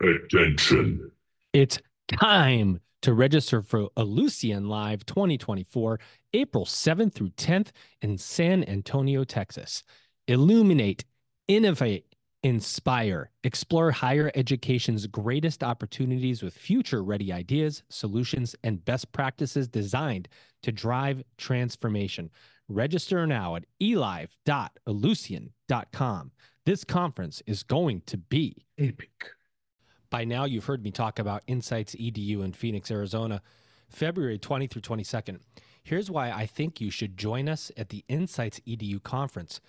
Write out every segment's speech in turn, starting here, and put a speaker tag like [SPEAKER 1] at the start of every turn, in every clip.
[SPEAKER 1] Attention.
[SPEAKER 2] It's time to register for Ellucian Live 2024, April 7th through 10th in San Antonio, Texas. Illuminate, innovate, inspire, explore higher education's greatest opportunities with future ready ideas, solutions, and best practices designed to drive transformation. Register now at elive.ellucian.com. This conference is going to be
[SPEAKER 1] Epic.
[SPEAKER 2] By now, you've heard me talk about Insights EDU in Phoenix, Arizona, February 20 through 22nd. Here's why I think you should join us at the Insights EDU conference.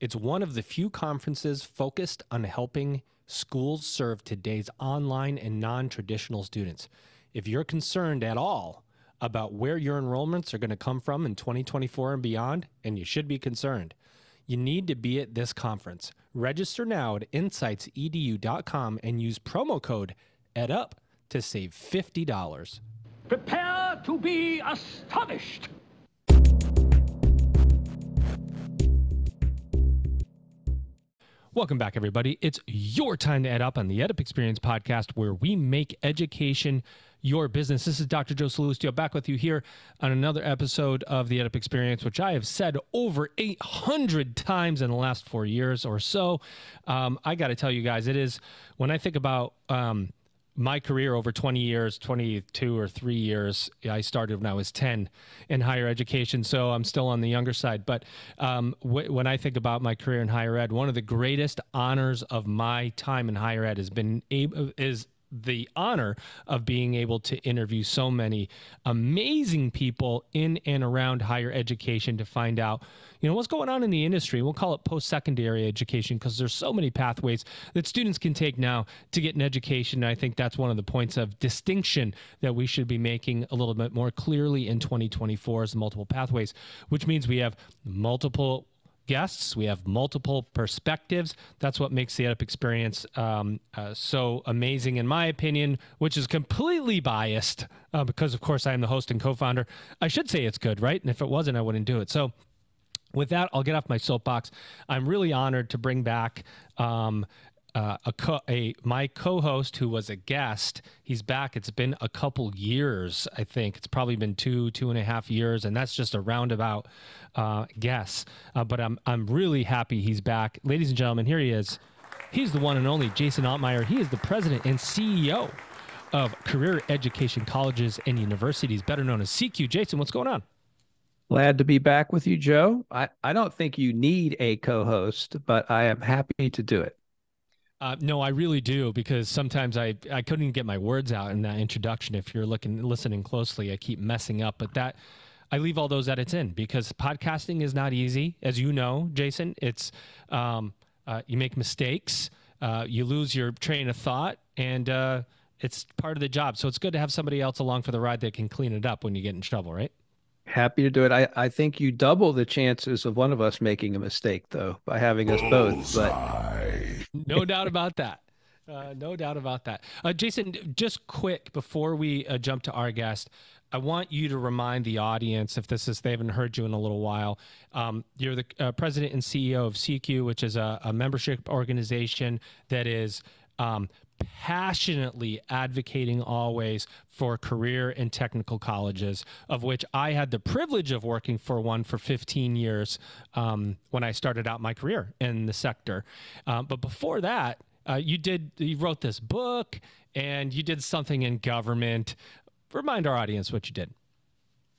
[SPEAKER 2] It's one of the few conferences focused on helping schools serve today's online and non traditional students. If you're concerned at all about where your enrollments are going to come from in 2024 and beyond, and you should be concerned, you need to be at this conference. Register now at insightsedu.com and use promo code EDUP to save $50.
[SPEAKER 3] Prepare to be astonished.
[SPEAKER 2] Welcome back, everybody. It's your time to EdUp on the EdUp Experience podcast, where we make education your business. This is Dr. Joe Sallustio back with you here on another episode of the EdUp Experience, which I have said over 800 times in the last four years or so. Um, I got to tell you guys, it is when I think about um, my career over 20 years, 22 or three years, I started when I was 10 in higher education. So I'm still on the younger side. But um, w- when I think about my career in higher ed, one of the greatest honors of my time in higher ed has been able, is the honor of being able to interview so many amazing people in and around higher education to find out you know what's going on in the industry. We'll call it post-secondary education because there's so many pathways that students can take now to get an education. And i think that's one of the points of distinction that we should be making a little bit more clearly in 2024 as multiple pathways which means we have multiple guests. We have multiple perspectives. That's what makes the EdUp experience um, uh, so amazing, in my opinion, which is completely biased uh, because, of course, I am the host and co founder. I should say it's good, right? And if it wasn't, I wouldn't do it. So, with that, I'll get off my soapbox. I'm really honored to bring back um, uh, a, co- a my co-host who was a guest. He's back. It's been a couple years, I think. It's probably been two, two and a half years, and that's just a roundabout uh, guess. Uh, but I'm I'm really happy he's back, ladies and gentlemen. Here he is. He's the one and only Jason Altmire. He is the president and CEO of Career Education Colleges and Universities, better known as CQ. Jason, what's going on?
[SPEAKER 4] Glad to be back with you, Joe. I, I don't think you need a co host, but I am happy to do it.
[SPEAKER 2] Uh, no, I really do because sometimes I, I couldn't get my words out in that introduction. If you're looking listening closely, I keep messing up. But that I leave all those edits in because podcasting is not easy, as you know, Jason. It's um, uh, you make mistakes, uh, you lose your train of thought, and uh, it's part of the job. So it's good to have somebody else along for the ride that can clean it up when you get in trouble, right?
[SPEAKER 4] Happy to do it. I, I think you double the chances of one of us making a mistake, though, by having us both. But
[SPEAKER 2] no doubt about that. Uh, no doubt about that. Uh, Jason, just quick before we uh, jump to our guest, I want you to remind the audience, if this is they haven't heard you in a little while, um, you're the uh, president and CEO of CQ, which is a, a membership organization that is um, passionately advocating always for career and technical colleges, of which I had the privilege of working for one for 15 years um, when I started out my career in the sector. Uh, but before that, uh, you did you wrote this book and you did something in government. Remind our audience what you did.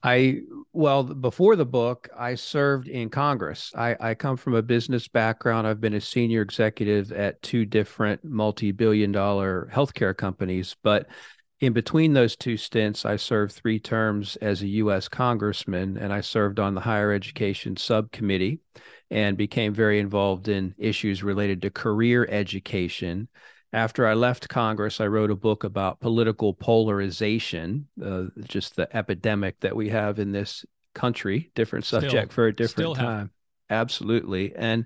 [SPEAKER 4] I well before the book, I served in Congress. I, I come from a business background. I've been a senior executive at two different multi-billion-dollar healthcare companies, but in between those two stints, I served three terms as a U.S. congressman, and I served on the higher education subcommittee and became very involved in issues related to career education after I left Congress, I wrote a book about political polarization, uh, just the epidemic that we have in this country. Different subject still, for a different time. Have. Absolutely. And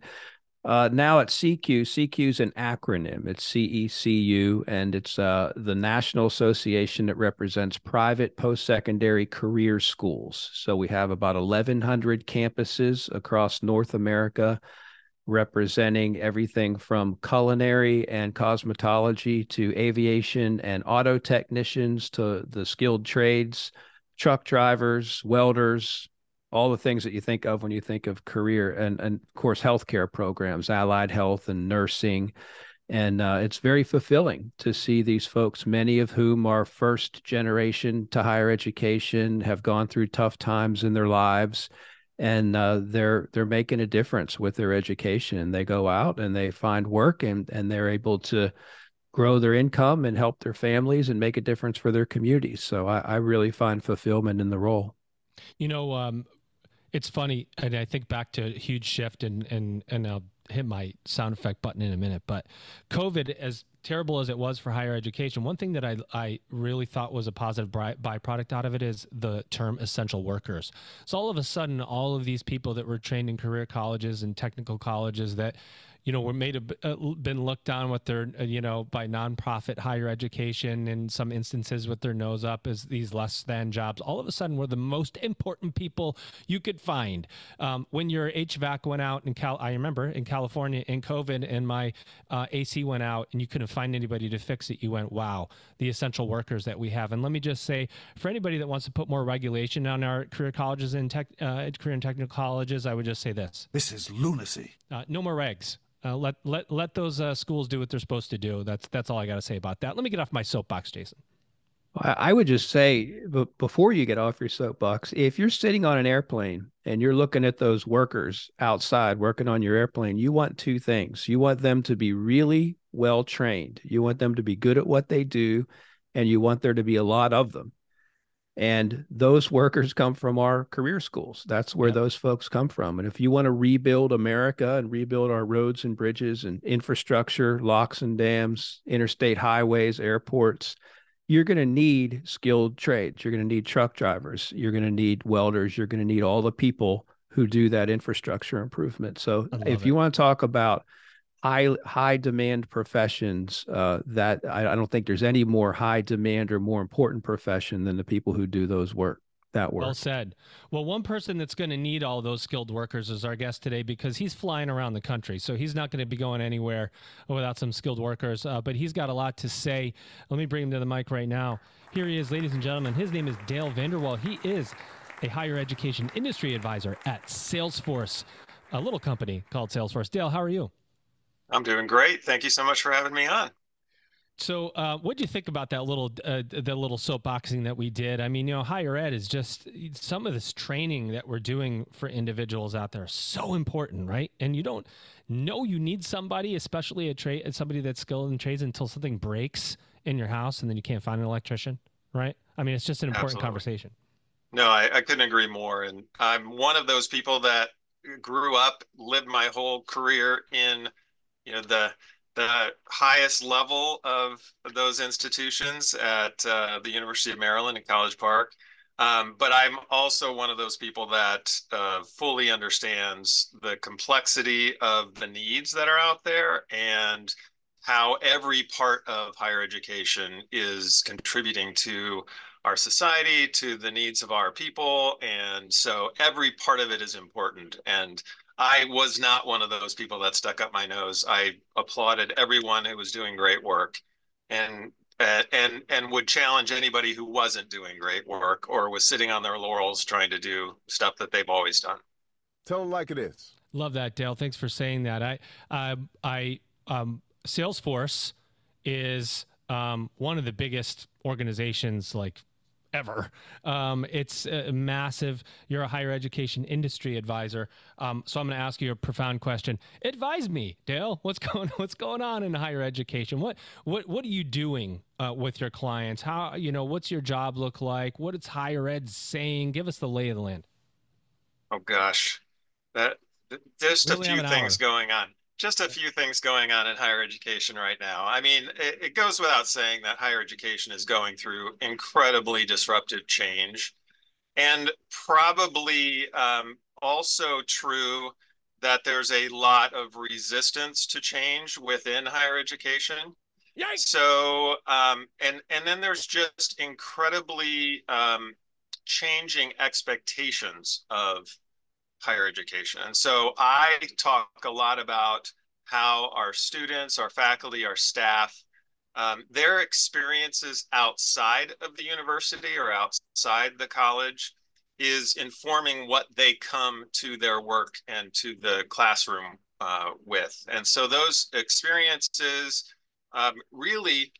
[SPEAKER 4] uh, now at CQ, CQ is an acronym. It's CECU, and it's uh, the National Association that represents private post secondary career schools. So we have about 1,100 campuses across North America representing everything from culinary and cosmetology to aviation and auto technicians to the skilled trades, truck drivers, welders, all the things that you think of when you think of career and, and of course healthcare programs, allied health and nursing. And uh, it's very fulfilling to see these folks, many of whom are first generation to higher education, have gone through tough times in their lives, and uh, they're they're making a difference with their education. And they go out and they find work, and and they're able to grow their income and help their families and make a difference for their communities. So I, I really find fulfillment in the role.
[SPEAKER 2] You know, um, it's funny, and I think back to a huge shift, and and and I'll hit my sound effect button in a minute. But COVID, as terrible as it was for higher education, one thing that I I really thought was a positive byproduct out of it is the term essential workers. So all of a sudden, all of these people that were trained in career colleges and technical colleges that you know, were made a, uh, been looked down with their, uh, you know, by nonprofit higher education in some instances with their nose up as these less than jobs. All of a sudden, we're the most important people you could find. Um, when your HVAC went out in Cal, I remember in California in COVID, and my uh, AC went out, and you couldn't find anybody to fix it. You went, wow, the essential workers that we have. And let me just say, for anybody that wants to put more regulation on our career colleges and tech, uh, career and technical colleges, I would just say this:
[SPEAKER 1] This is lunacy.
[SPEAKER 2] Uh, no more regs. Uh, let let let those uh, schools do what they're supposed to do. That's that's all I got to say about that. Let me get off my soapbox, Jason.
[SPEAKER 4] I would just say, but before you get off your soapbox, if you're sitting on an airplane and you're looking at those workers outside working on your airplane, you want two things. You want them to be really well trained. You want them to be good at what they do, and you want there to be a lot of them. And those workers come from our career schools. That's where yep. those folks come from. And if you want to rebuild America and rebuild our roads and bridges and infrastructure, locks and dams, interstate highways, airports, you're going to need skilled trades. You're going to need truck drivers. You're going to need welders. You're going to need all the people who do that infrastructure improvement. So if it. you want to talk about high high demand professions uh, that I, I, don't think there's any more high demand or more important profession than the people who do those work that work.
[SPEAKER 2] Well said. Well, one person that's going to need all those skilled workers is our guest today because he's flying around the country, so he's not going to be going anywhere without some skilled workers. Uh, but he's got a lot to say. Let me bring him to the mic right now. Here he is, ladies and gentlemen. His name is Dale Vander Wall. He is a higher education industry advisor at Salesforce, a little company called Salesforce. Dale, how are you?
[SPEAKER 5] I'm doing great. Thank you so much for having me on.
[SPEAKER 2] So, uh, what do you think about that little uh, the little soapboxing that we did? I mean, you know, higher ed is just some of this training that we're doing for individuals out there so important, right? And you don't know you need somebody, especially a trade somebody that's skilled in trades, until something breaks in your house, and then you can't find an electrician, right? I mean, it's just an important Absolutely. conversation.
[SPEAKER 5] No, I, I couldn't agree more. And I'm one of those people that grew up, lived my whole career in you know the the highest level of those institutions at uh, the University of Maryland in College Park. Um, but I'm also one of those people that uh, fully understands the complexity of the needs that are out there and how every part of higher education is contributing to our society, to the needs of our people. And so every part of it is important. And I was not one of those people that stuck up my nose. I applauded everyone who was doing great work, and uh, and and would challenge anybody who wasn't doing great work or was sitting on their laurels trying to do stuff that they've always done.
[SPEAKER 1] Tell them like it is.
[SPEAKER 2] Love that, Dale. Thanks for saying that. I uh, I um, Salesforce is um, one of the biggest organizations like ever. Um, it's a massive. You're a higher education industry advisor, um, so I'm going to ask you a profound question. Advise me, Dale. What's going What's going on in higher education? What What What are you doing uh, with your clients? How you know What's your job look like? What is higher ed saying? Give us the lay of the land.
[SPEAKER 5] Oh gosh, that just a few things hour. going on just a few things going on in higher education right now. I mean, it, it, goes without saying that higher education is going through incredibly disruptive change, and probably um, also true that there's a lot of resistance to change within higher education. Yikes. So, um, and and then there's just incredibly um, changing expectations of higher education. And so I talk a lot about how our students, our faculty, our staff, um, their experiences outside of the university or outside the college is informing what they come to their work and to the classroom uh, with. And so those experiences um, really,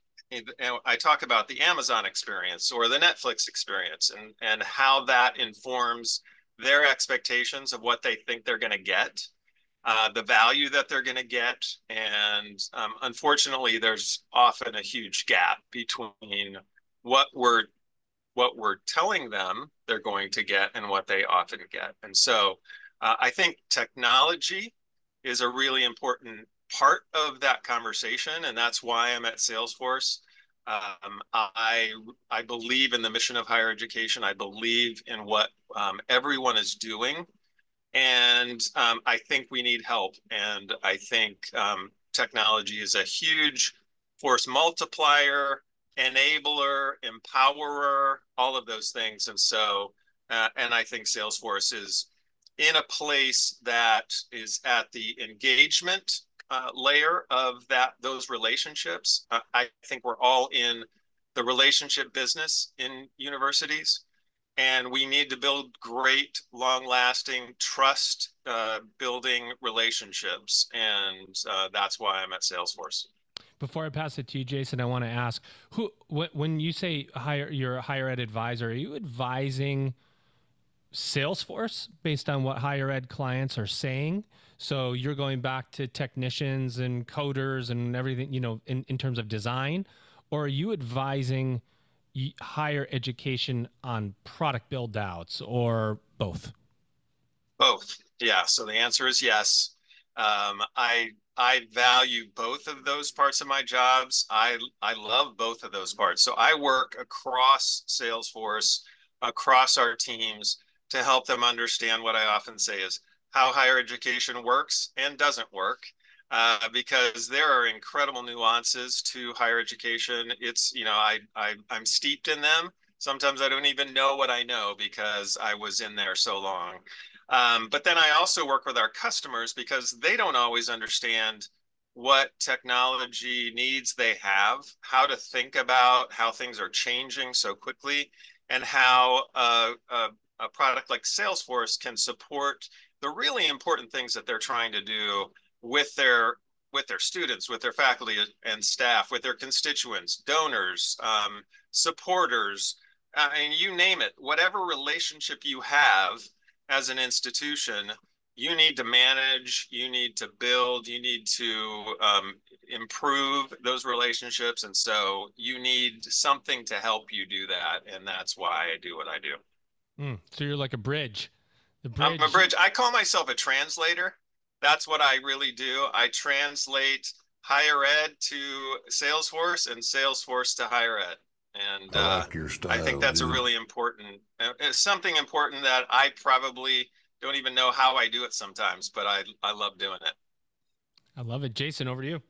[SPEAKER 5] I talk about the Amazon experience or the Netflix experience and, and how that informs their expectations of what they think they're going to get, uh, the value that they're going to get. And um, unfortunately, there's often a huge gap between what we're what we're telling them they're going to get and what they often get. And so uh, I think technology is a really important part of that conversation. And that's why I'm at Salesforce. Um, I I believe in the mission of higher education. I believe in what um, everyone is doing, and um, I think we need help. And I think um, technology is a huge force multiplier, enabler, empowerer, all of those things. And so, uh, and I think Salesforce is in a place that is at the engagement uh, layer of that those relationships. Uh, I think we're all in the relationship business in universities, and we need to build great, long-lasting, trust-building uh, relationships, and uh, that's why I'm at Salesforce.
[SPEAKER 2] Before I pass it to you, Jason, I want to ask who when you say higher, you're a higher ed advisor. Are you advising? Salesforce based on what higher ed clients are saying. So you're going back to technicians and coders and everything, you know, in, in terms of design, or are you advising higher education on product build outs or both?
[SPEAKER 5] Both. Yeah. So the answer is yes. Um, I I value both of those parts of my jobs. I I love both of those parts. So I work across Salesforce, across our teams to help them understand what I often say is how higher education works and doesn't work uh, because there are incredible nuances to higher education. It's, you know, I, I, I'm steeped in them. Sometimes I don't even know what I know because I was in there so long. Um, but then I also work with our customers because they don't always understand what technology needs they have, how to think about how things are changing so quickly, and how uh, a, a product like Salesforce can support the really important things that they're trying to do with their with their students, with their faculty and staff, with their constituents, donors, um, supporters, uh, and you name it. Whatever relationship you have as an institution, you need to manage, you need to build, you need to um, improve those relationships. And so you need something to help you do that. And that's why I do what I do.
[SPEAKER 2] Mm, so you're like a bridge
[SPEAKER 5] the bridge. I'm a bridge. I call myself a translator. That's what I really do. I translate higher ed to Salesforce and Salesforce to higher ed. And I, like uh, style, I think that's dude. a really important, uh, something important that I probably don't even know how I do it sometimes, but I, I love doing it.
[SPEAKER 2] I love it. Jason, over to you.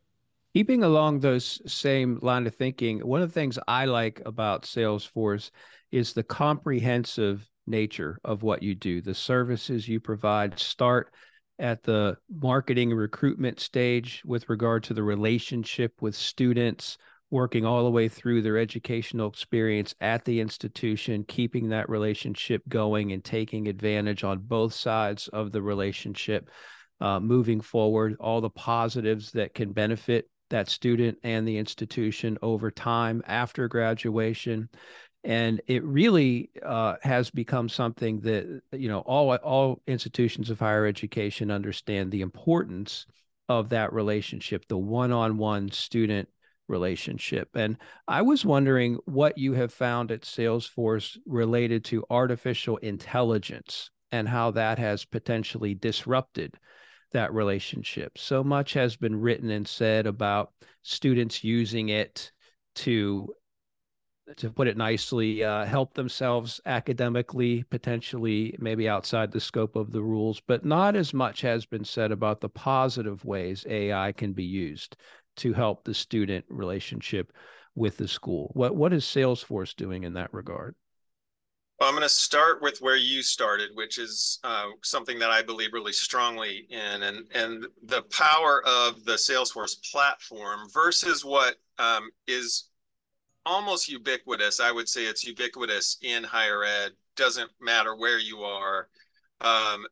[SPEAKER 4] Keeping along those same line of thinking, one of the things I like about Salesforce is the comprehensive nature of what you do. The services you provide start at the marketing recruitment stage with regard to the relationship with students, working all the way through their educational experience at the institution, keeping that relationship going and taking advantage on both sides of the relationship, uh, moving forward, all the positives that can benefit that student and the institution over time after graduation and it really uh, has become something that you know all all institutions of higher education understand the importance of that relationship the one-on-one student relationship. And i was wondering what you have found at salesforce related to artificial intelligence and how that has potentially disrupted that relationship. So much has been written and said about students using it to to put it nicely, uh, help themselves academically, potentially maybe outside the scope of the rules, but not as much has been said about the positive ways AI can be used to help the student relationship with the school. What what is Salesforce doing in that regard?
[SPEAKER 5] Well, I'm going to start with where you started, which is uh, something that I believe really strongly in, and and the power of the Salesforce platform versus what um, is almost ubiquitous. I would say it's ubiquitous in higher ed. Doesn't matter where you are, um,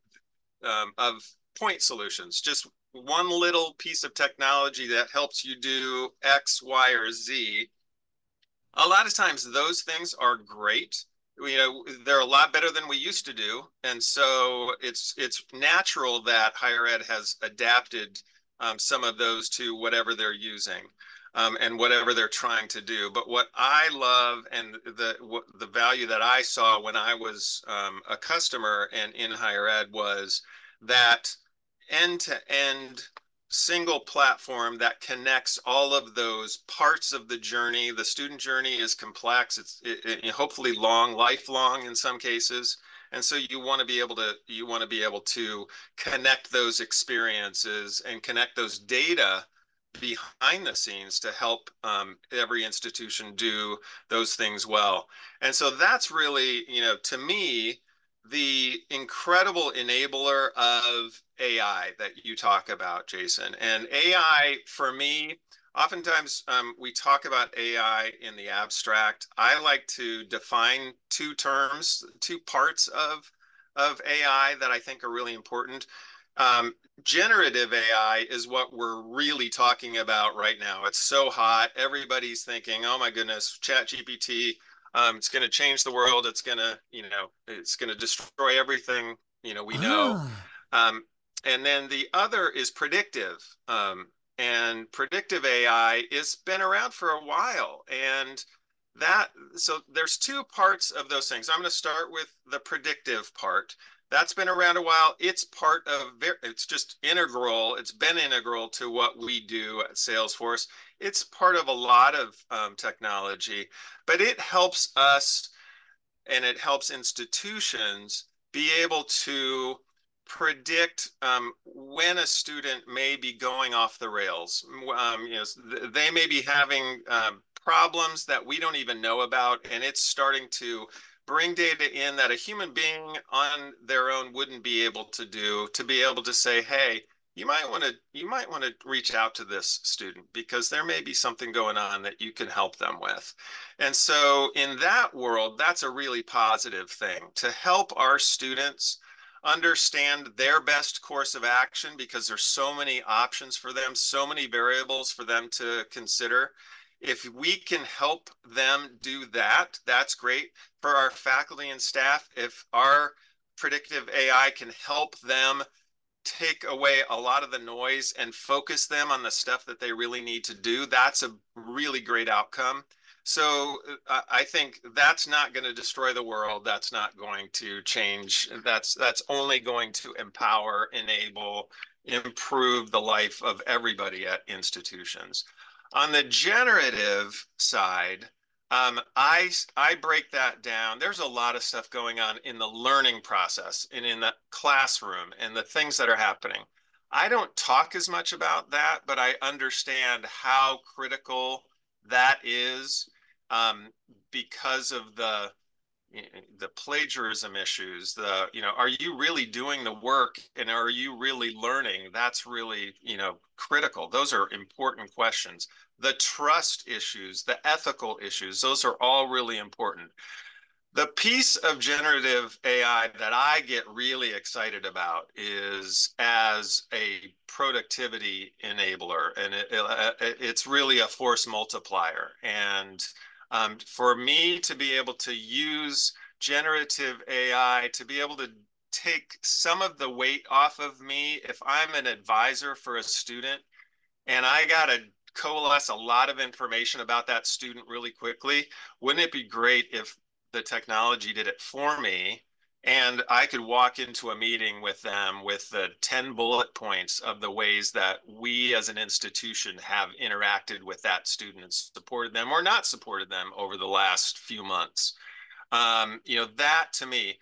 [SPEAKER 5] um, of point solutions. Just one little piece of technology that helps you do X, Y, or Z. A lot of times, those things are great you know they're a lot better than we used to do and so it's it's natural that higher ed has adapted um, some of those to whatever they're using um, and whatever they're trying to do but what i love and the the value that i saw when i was um, a customer and in higher ed was that end to end single platform that connects all of those parts of the journey. The student journey is complex. It's it, it, hopefully long, lifelong in some cases. And so you want to be able to you want to be able to connect those experiences and connect those data behind the scenes to help um, every institution do those things well. And so that's really, you know, to me, the incredible enabler of AI that you talk about, Jason. And AI, for me, oftentimes um, we talk about AI in the abstract. I like to define two terms, two parts of, of AI that I think are really important. Um, generative AI is what we're really talking about right now. It's so hot. Everybody's thinking, oh my goodness, ChatGPT um, it's going to change the world. It's going to, you know, it's going to destroy everything, you know, we know. Ah. Um, and then the other is predictive. Um, and predictive AI has been around for a while. And that, so there's two parts of those things. I'm going to start with the predictive part. That's been around a while. It's part of, it's just integral. It's been integral to what we do at Salesforce it's part of a lot of um, technology, but it helps us and it helps institutions be able to predict um, when a student may be going off the rails. Um, you know, they may be having um, problems that we don't even know about, and it's starting to bring data in that a human being on their own wouldn't be able to do to be able to say, hey, you might want to you might want to reach out to this student because there may be something going on that you can help them with. And so in that world that's a really positive thing to help our students understand their best course of action because there's so many options for them so many variables for them to consider if we can help them do that that's great for our faculty and staff if our predictive ai can help them take away a lot of the noise and focus them on the stuff that they really need to do, that's a really great outcome. So uh, I think that's not going to destroy the world. That's not going to change. That's that's only going to empower, enable, improve the life of everybody at institutions. On the generative side, um, I I break that down. There's a lot of stuff going on in the learning process and in the classroom and the things that are happening. I don't talk as much about that, but I understand how critical that is um, because of the Eh, the plagiarism issues the you know are you really doing the work and are you really learning? That's really you know critical. Those are important questions. The trust issues the ethical issues those are all really important. The piece of generative ai that i get really excited about is as a productivity enabler and it, it, it's really a force multiplier. And um, for me to be able to use generative AI to be able to take some of the weight off of me if I'm an advisor for a student and I got to coalesce a lot of information about that student really quickly, wouldn't it be great if the technology did it for me and I could walk into a meeting with them with the 10 bullet points of the ways that we as an institution have interacted with that student and supported them or not supported them over the last few months. Um, you know, that to me,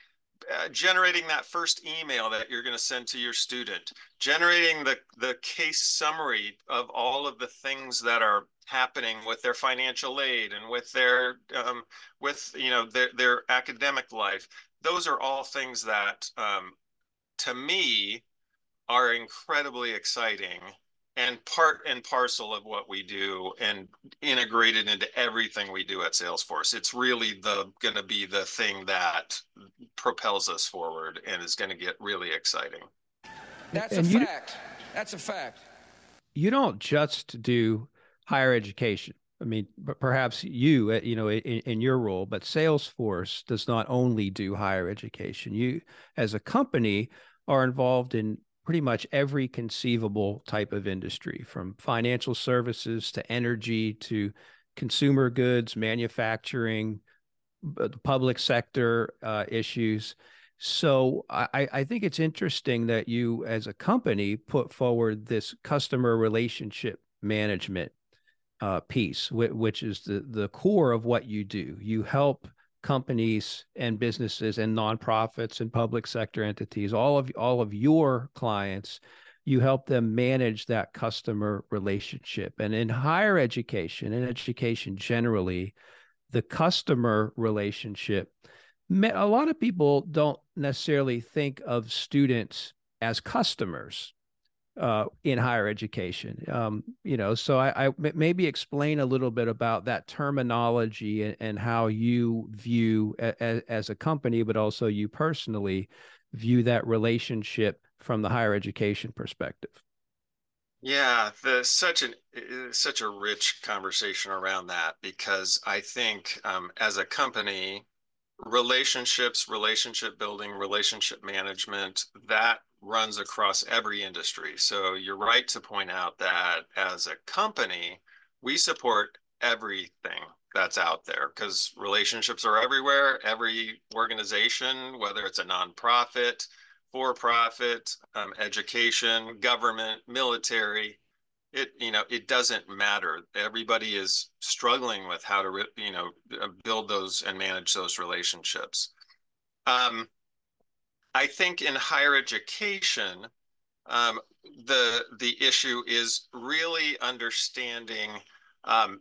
[SPEAKER 5] uh, generating that first email that you're going to send to your student, generating the, the case summary of all of the things that are happening with their financial aid and with their um, with you know their their academic life. Those are all things that um, to me are incredibly exciting and part and parcel of what we do and integrated into everything we do at Salesforce. It's really the going to be the thing that propels us forward and is going to get really exciting.
[SPEAKER 6] That's and a you, fact. That's a fact.
[SPEAKER 4] You don't just do higher education. I mean, perhaps you, uh, you know, in, in, your role, but Salesforce does not only do higher education. You, as a company, are involved in pretty much every conceivable type of industry from financial services to energy to consumer goods, manufacturing, the public sector uh, issues. So I, I think it's interesting that you, as a company, put forward this customer relationship management uh, piece, which is the the core of what you do. You help companies and businesses and nonprofits and public sector entities, all of all of your clients, you help them manage that customer relationship. And in higher education and education generally, the customer relationship, a lot of people don't necessarily think of students as customers uh, in higher education. Um, you know, so I, I, maybe explain a little bit about that terminology and, and how you view a, a, as a company, but also you personally view that relationship from the higher education perspective.
[SPEAKER 5] Yeah, the such an such a rich conversation around that because I think um, as a company, relationships, relationship building, relationship management, that runs across every industry. So you're right to point out that as a company, we support everything that's out there because relationships are everywhere. Every organization, whether it's a nonprofit, for profit, um, education, government, military, it you know it doesn't matter. Everybody is struggling with how to you know build those and manage those relationships. Um, I think in higher education, um, the the issue is really understanding um,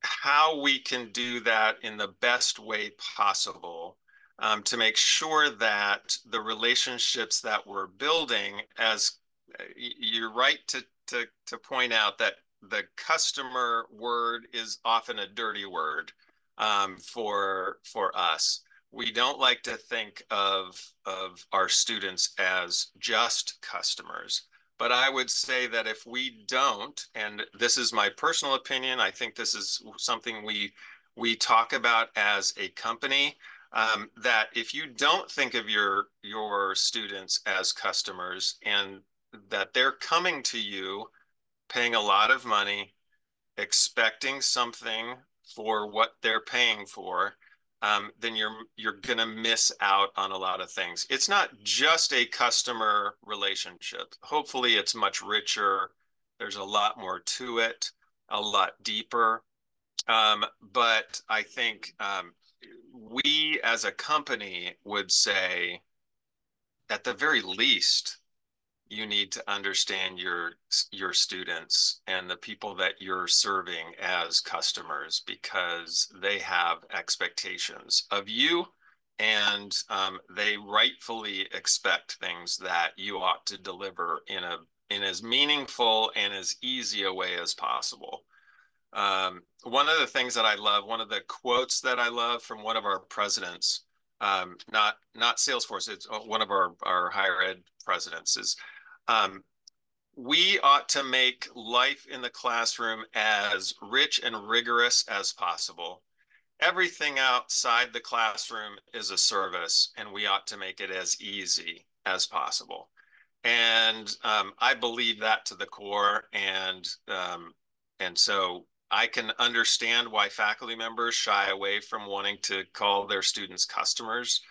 [SPEAKER 5] how we can do that in the best way possible um, to make sure that the relationships that we're building, as uh, you're right to, to, to point out that the customer word is often a dirty word um, for for us we don't like to think of of our students as just customers but i would say that if we don't and this is my personal opinion i think this is something we we talk about as a company um, that if you don't think of your your students as customers and that they're coming to you paying a lot of money expecting something for what they're paying for um, then you're you're gonna miss out on a lot of things. It's not just a customer relationship. Hopefully, it's much richer. There's a lot more to it, a lot deeper. Um, but I think um, we as a company would say, at the very least, you need to understand your your students and the people that you're serving as customers because they have expectations of you and um, they rightfully expect things that you ought to deliver in a in as meaningful and as easy a way as possible. Um, one of the things that i love one of the quotes that i love from one of our presidents um, not not salesforce it's uh, one of our our higher ed presidents is um, we ought to make life in the classroom as rich and rigorous as possible. Everything outside the classroom is a service, and we ought to make it as easy as possible. And um, I believe that to the core, and um, and so I can understand why faculty members shy away from wanting to call their students customers.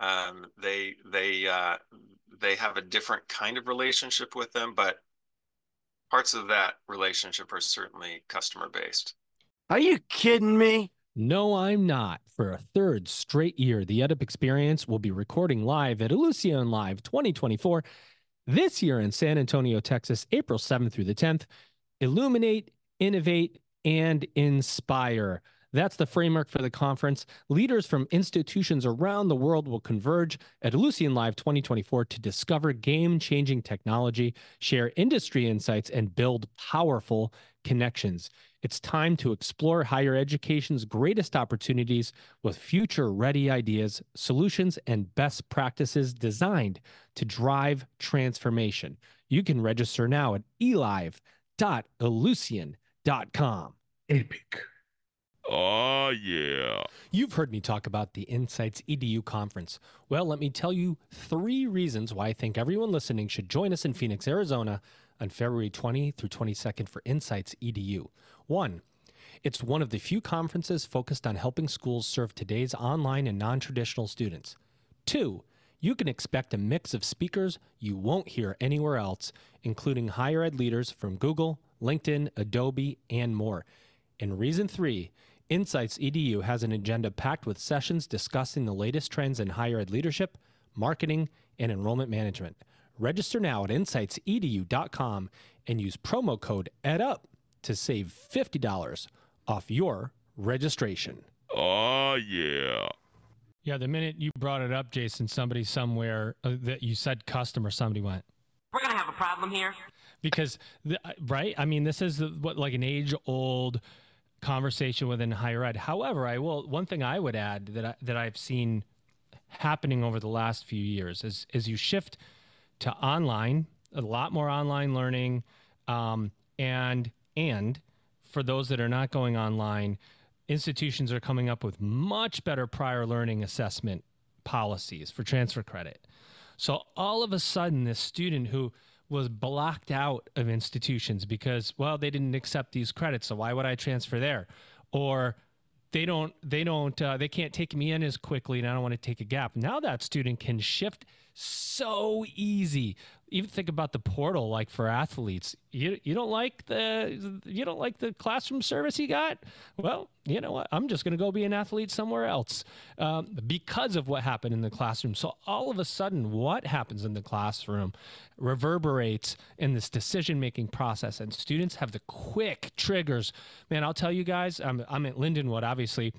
[SPEAKER 5] Um, they they uh, they have a different kind of relationship with them, but parts of that relationship are certainly customer based.
[SPEAKER 1] Are you kidding me?
[SPEAKER 2] No, I'm not. For a third straight year, the EdUp Experience will be recording live at Ellucian Live 2024 this year in San Antonio, Texas, April 7th through the 10th. Illuminate, innovate, and inspire. That's the framework for the conference. Leaders from institutions around the world will converge at Ellucian Live 2024 to discover game changing technology, share industry insights, and build powerful connections. It's time to explore higher education's greatest opportunities with future ready ideas, solutions, and best practices designed to drive transformation. You can register now at elive.ellucian.com.
[SPEAKER 1] Epic.
[SPEAKER 7] Oh, yeah.
[SPEAKER 2] You've heard me talk about the Insights EDU conference. Well, let me tell you three reasons why I think everyone listening should join us in Phoenix, Arizona on February 20 through 22nd for Insights EDU. One, it's one of the few conferences focused on helping schools serve today's online and non traditional students. Two, you can expect a mix of speakers you won't hear anywhere else, including higher ed leaders from Google, LinkedIn, Adobe, and more. And reason three, Insights EDU has an agenda packed with sessions discussing the latest trends in higher ed leadership, marketing, and enrollment management. Register now at insightsedu.com and use promo code EDUP to save $50 off your registration.
[SPEAKER 7] Oh, yeah.
[SPEAKER 2] Yeah, the minute you brought it up, Jason, somebody somewhere uh, that you said customer, somebody went,
[SPEAKER 8] We're going to have a problem here.
[SPEAKER 2] because the, uh, right i mean this is the, what like an age old conversation within higher ed. However i will one thing i would add that I, that i've seen happening over the last few years is is you shift to online a lot more online learning um, and and for those that are not going online institutions are coming up with much better prior learning assessment policies for transfer credit. So all of a sudden this student who was blocked out of institutions because well they didn't accept these credits so why would i transfer there? Or they don't they don't uh, they can't take me in as quickly and i don't want to take a gap. Now that student can shift so easy even think about the portal like for athletes. You you don't like the you don't like the classroom service you got? Well you know what? I'm just going to go be an athlete somewhere else um, because of what happened in the classroom. So all of a sudden what happens in the classroom reverberates in this decision making process and students have the quick triggers. Man i'll tell you guys i'm, I'm at lindenwood obviously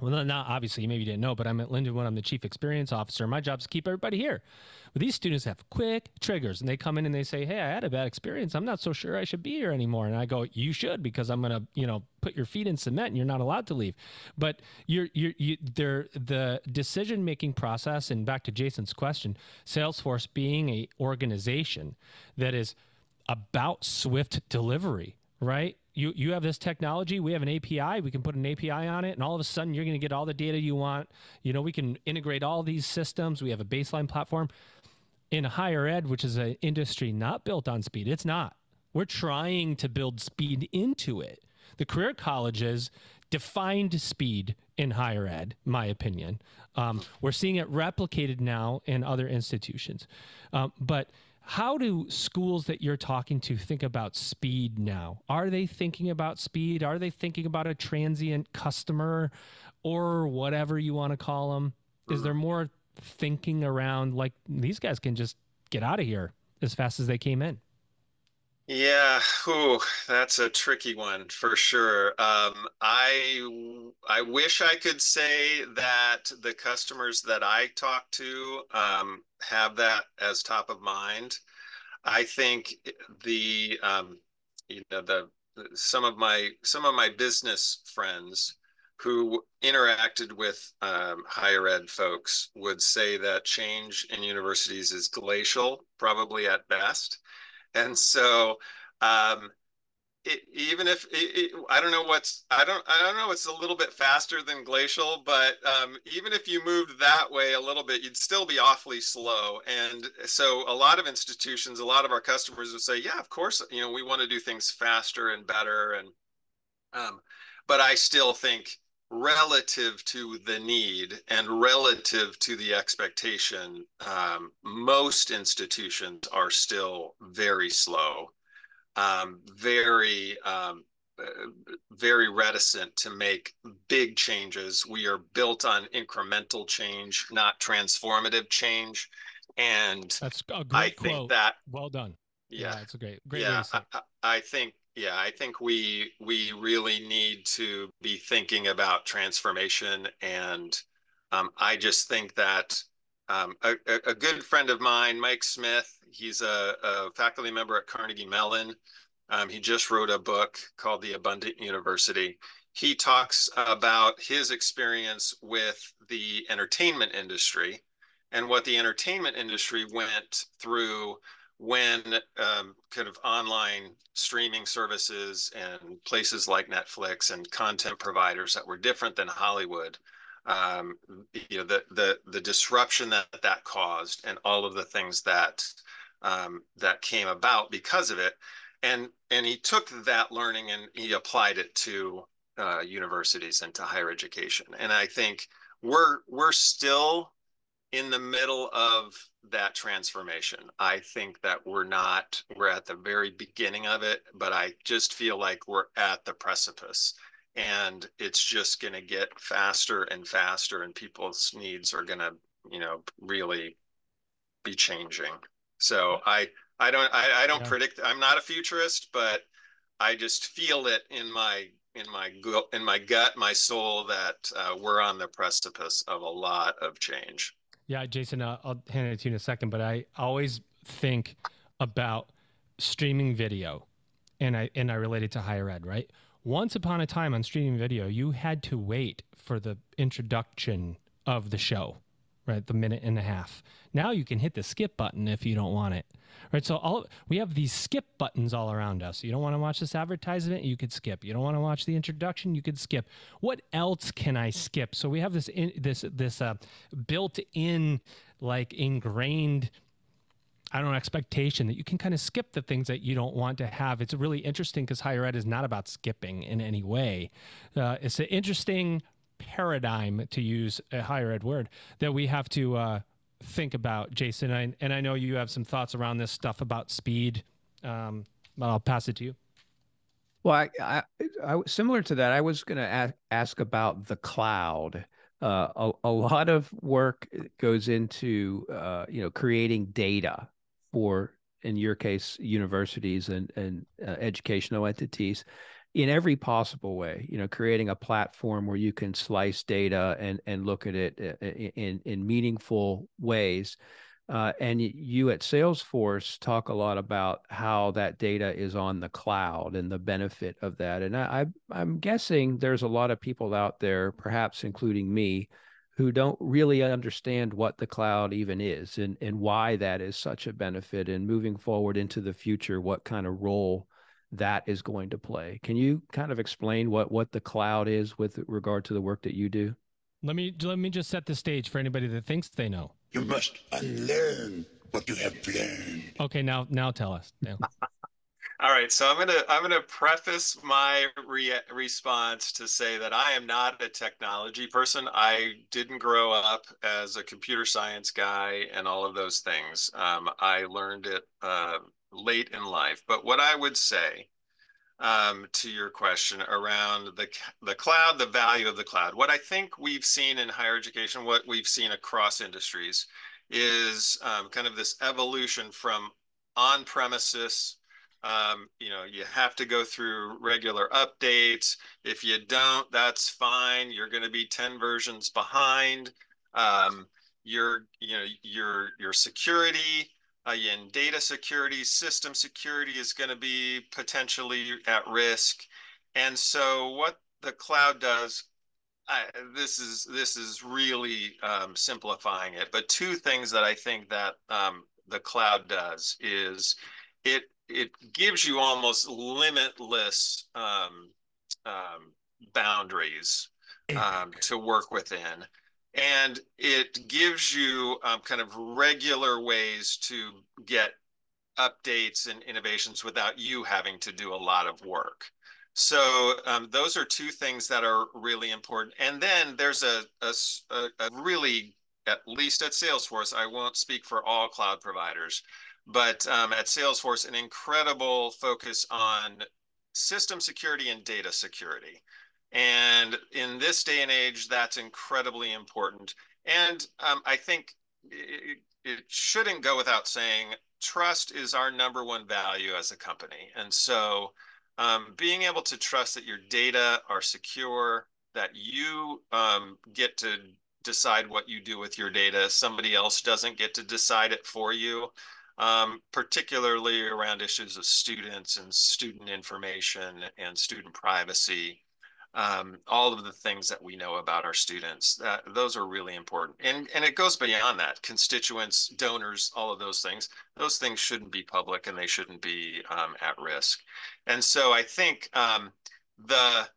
[SPEAKER 2] well, not obviously, maybe you didn't know, but I'm at Lindenwood. I'm the chief experience officer. My job is to keep everybody here. But these students have quick triggers, and they come in and they say, "Hey, I had a bad experience. I'm not so sure I should be here anymore." And I go, "You should, because I'm going to, you know, put your feet in cement, and you're not allowed to leave." But you're, you're, you, they're, the decision making process, and back to Jason's question, Salesforce being a organization that is about swift delivery, right? You you have this technology we have an api we can put an api on it and all of a sudden you're going to get all the data you want. You know we can integrate all these systems we have a baseline platform. In higher ed which is an industry not built on speed it's not. We're trying to build speed into it. The career colleges defined speed in higher ed my opinion. Um, we're seeing it replicated now in other institutions. Um, but how do schools that you're talking to think about speed now? Are they thinking about speed? Are they thinking about a transient customer or whatever you want to call them? Is there more thinking around like these guys can just get out of here as fast as they came in?
[SPEAKER 5] Yeah, ooh, that's a tricky one for sure. Um, I I wish I could say that the customers that I talk to um, have that as top of mind. I think the um, you know the some of my some of my business friends who interacted with um, higher ed folks would say that change in universities is glacial, probably at best and so um, it, even if it, it, I don't know what's I don't I don't know it's a little bit faster than glacial, but um, even if you moved that way a little bit, you'd still be awfully slow. And so a lot of institutions, a lot of our customers would say, yeah, of course, you know, we want to do things faster and better. And um, but I still think relative to the need and relative to the expectation, um, most institutions are still very slow, um, very um, very reticent to make big changes. We are built on incremental change, not transformative change. And
[SPEAKER 2] that's a great
[SPEAKER 5] I
[SPEAKER 2] quote.
[SPEAKER 5] think that
[SPEAKER 2] well done.
[SPEAKER 5] Yeah,
[SPEAKER 2] yeah it's a great, great.
[SPEAKER 5] Yeah, I, I think yeah, I think we we really need to be thinking about transformation, and um, I just think that um, a, a, good friend of mine, Mike Smith, he's a, a faculty member at Carnegie Mellon. Um, he just wrote a book called The Abundant University. He talks about his experience with the entertainment industry and what the entertainment industry went through when um, kind of online streaming services and places like Netflix and content providers that were different than Hollywood, um, you know, the the the disruption that that caused and all of the things that um, that came about because of it, and and he took that learning and he applied it to uh, universities and to higher education, and I think we're we're still in the middle of that transformation. I think that we're not, we're at the very beginning of it, but I just feel like we're at the precipice and it's just going to get faster and faster and people's needs are going to, you know, really be changing. So I, I don't, I, I don't yeah. predict, I'm not a futurist, but I just feel it in my in my in my gut, my soul that uh, we're on the precipice of a lot of change.
[SPEAKER 2] Yeah, Jason, uh, I'll hand it to you in a second, but I always think about streaming video, and I and I relate it to higher ed, right? Once upon a time on streaming video, you had to wait for the introduction of the show, right? The minute and a half. Now you can hit the skip button if you don't want it right? So all we have these skip buttons all around us. You don't want to watch this advertisement, you could skip. You don't want to watch the introduction, you could skip. What else can I skip? So we have this in, this this uh, built-in like ingrained I don't know, expectation that you can kind of skip the things that you don't want to have. It's really interesting because higher ed is not about skipping in any way. Uh, it's an interesting paradigm, to use a higher ed word, that we have to uh, think about, Jason? I, and I know you have some thoughts around this stuff about speed. Um, I'll pass it to you.
[SPEAKER 4] Well, I, I, I similar to that, I was going to ask, ask about the cloud. Uh, a, a lot of work goes into uh, you know creating data for, in your case, universities and and uh, educational entities, in every possible way you know creating a platform where you can slice data and and look at it uh, in in meaningful ways. Uh, and you at salesforce talk a lot about how that data is on the cloud and the benefit of that. And I, I i'm guessing there's a lot of people out there perhaps including me who don't really understand what the cloud even is and, and why that is such a benefit and moving forward into the future what kind of role that is going to play. Can you kind of explain what what the cloud is with regard to the work that you do?
[SPEAKER 2] Let me let me just set the stage for anybody that thinks they know.
[SPEAKER 1] You must unlearn what you have learned.
[SPEAKER 2] Okay, now now tell us.
[SPEAKER 5] All right, so I'm gonna I'm gonna preface my re- response to say that I am not a technology person. I didn't grow up as a computer science guy and all of those things. Um, I learned it uh, late in life. But what I would say um, to your question around the the cloud, the value of the cloud, what I think we've seen in higher education, what we've seen across industries, is um, kind of this evolution from on premises. Um, you know, you have to go through regular updates. If you don't, that's fine. You're going to be 10 versions behind. Um, your, you know, your your security Again, data security, system security is going to be potentially at risk. And so what the cloud does, I, this is this is really um, simplifying it. But two things that I think that um, the cloud does is it it gives you almost limitless um, um boundaries um, to work within and it gives you um, kind of regular ways to get updates and innovations without you having to do a lot of work. So um, those are two things that are really important. And then there's a, a, a, really, at least at Salesforce, I won't speak for all cloud providers, but um, at Salesforce, an incredible focus on system security and data security. And in this day and age, that's incredibly important. And um, I think it, it shouldn't go without saying trust is our number one value as a company. And so um, being able to trust that your data are secure, that you um, get to decide what you do with your data, somebody else doesn't get to decide it for you, um, particularly around issues of students and student information and student privacy um, all of the things that we know about our students. That, those are really important. And, and it goes beyond that. Constituents, donors, all of those things, those things shouldn't be public and they shouldn't be um, at risk. And so I think um, the,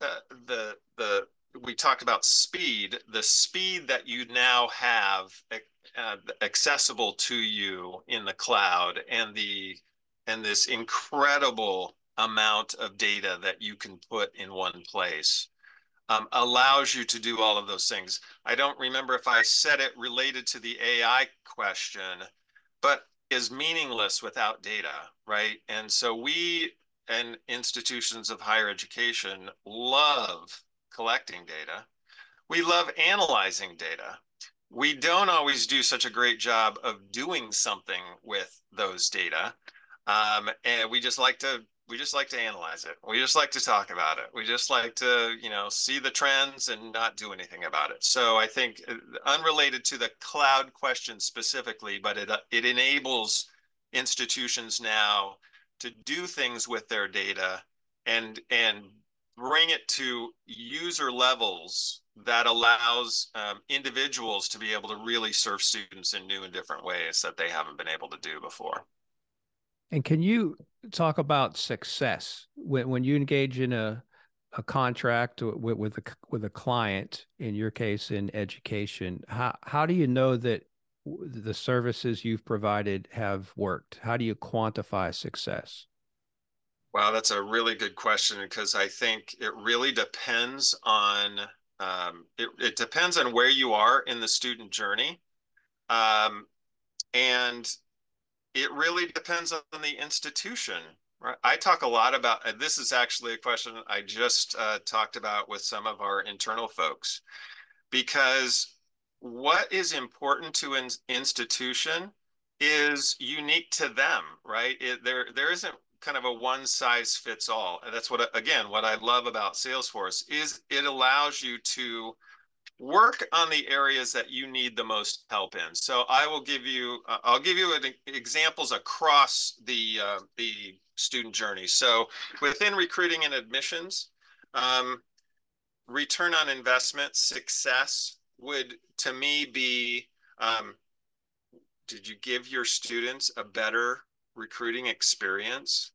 [SPEAKER 5] uh, the, the, we talked about speed, the speed that you now have uh, accessible to you in the cloud and the, and this incredible amount of data that you can put in one place um, allows you to do all of those things. I don't remember if I said it related to the AI question, but is meaningless without data, right? And so we and institutions of higher education love collecting data. We love analyzing data. We don't always do such a great job of doing something with those data. Um, and we just like to we just like to analyze it. We just like to talk about it. We just like to, you know, see the trends and not do anything about it. So I think uh, unrelated to the cloud question specifically, but it uh, it enables institutions now to do things with their data and and bring it to user levels that allows um, individuals to be able to really serve students in new and different ways that they haven't been able to do before.
[SPEAKER 4] And can you talk about success when when you engage in a a contract with with a with a client in your case in education? How how do you know that the services you've provided have worked? How do you quantify success?
[SPEAKER 5] Wow, that's a really good question because I think it really depends on um, it, it depends on where you are in the student journey. Um, and it really depends on the institution. Right? I talk a lot about this. Is actually a question I just uh, talked about with some of our internal folks, because what is important to an institution is unique to them, right? It, there, there isn't kind of a one size fits all. And that's what, again, what I love about Salesforce is it allows you to work on the areas that you need the most help in. So I will give you, uh, I'll give you an, examples across the uh, the student journey. So within recruiting and admissions, um, return on investment success would to me be, um, did you give your students a better recruiting experience?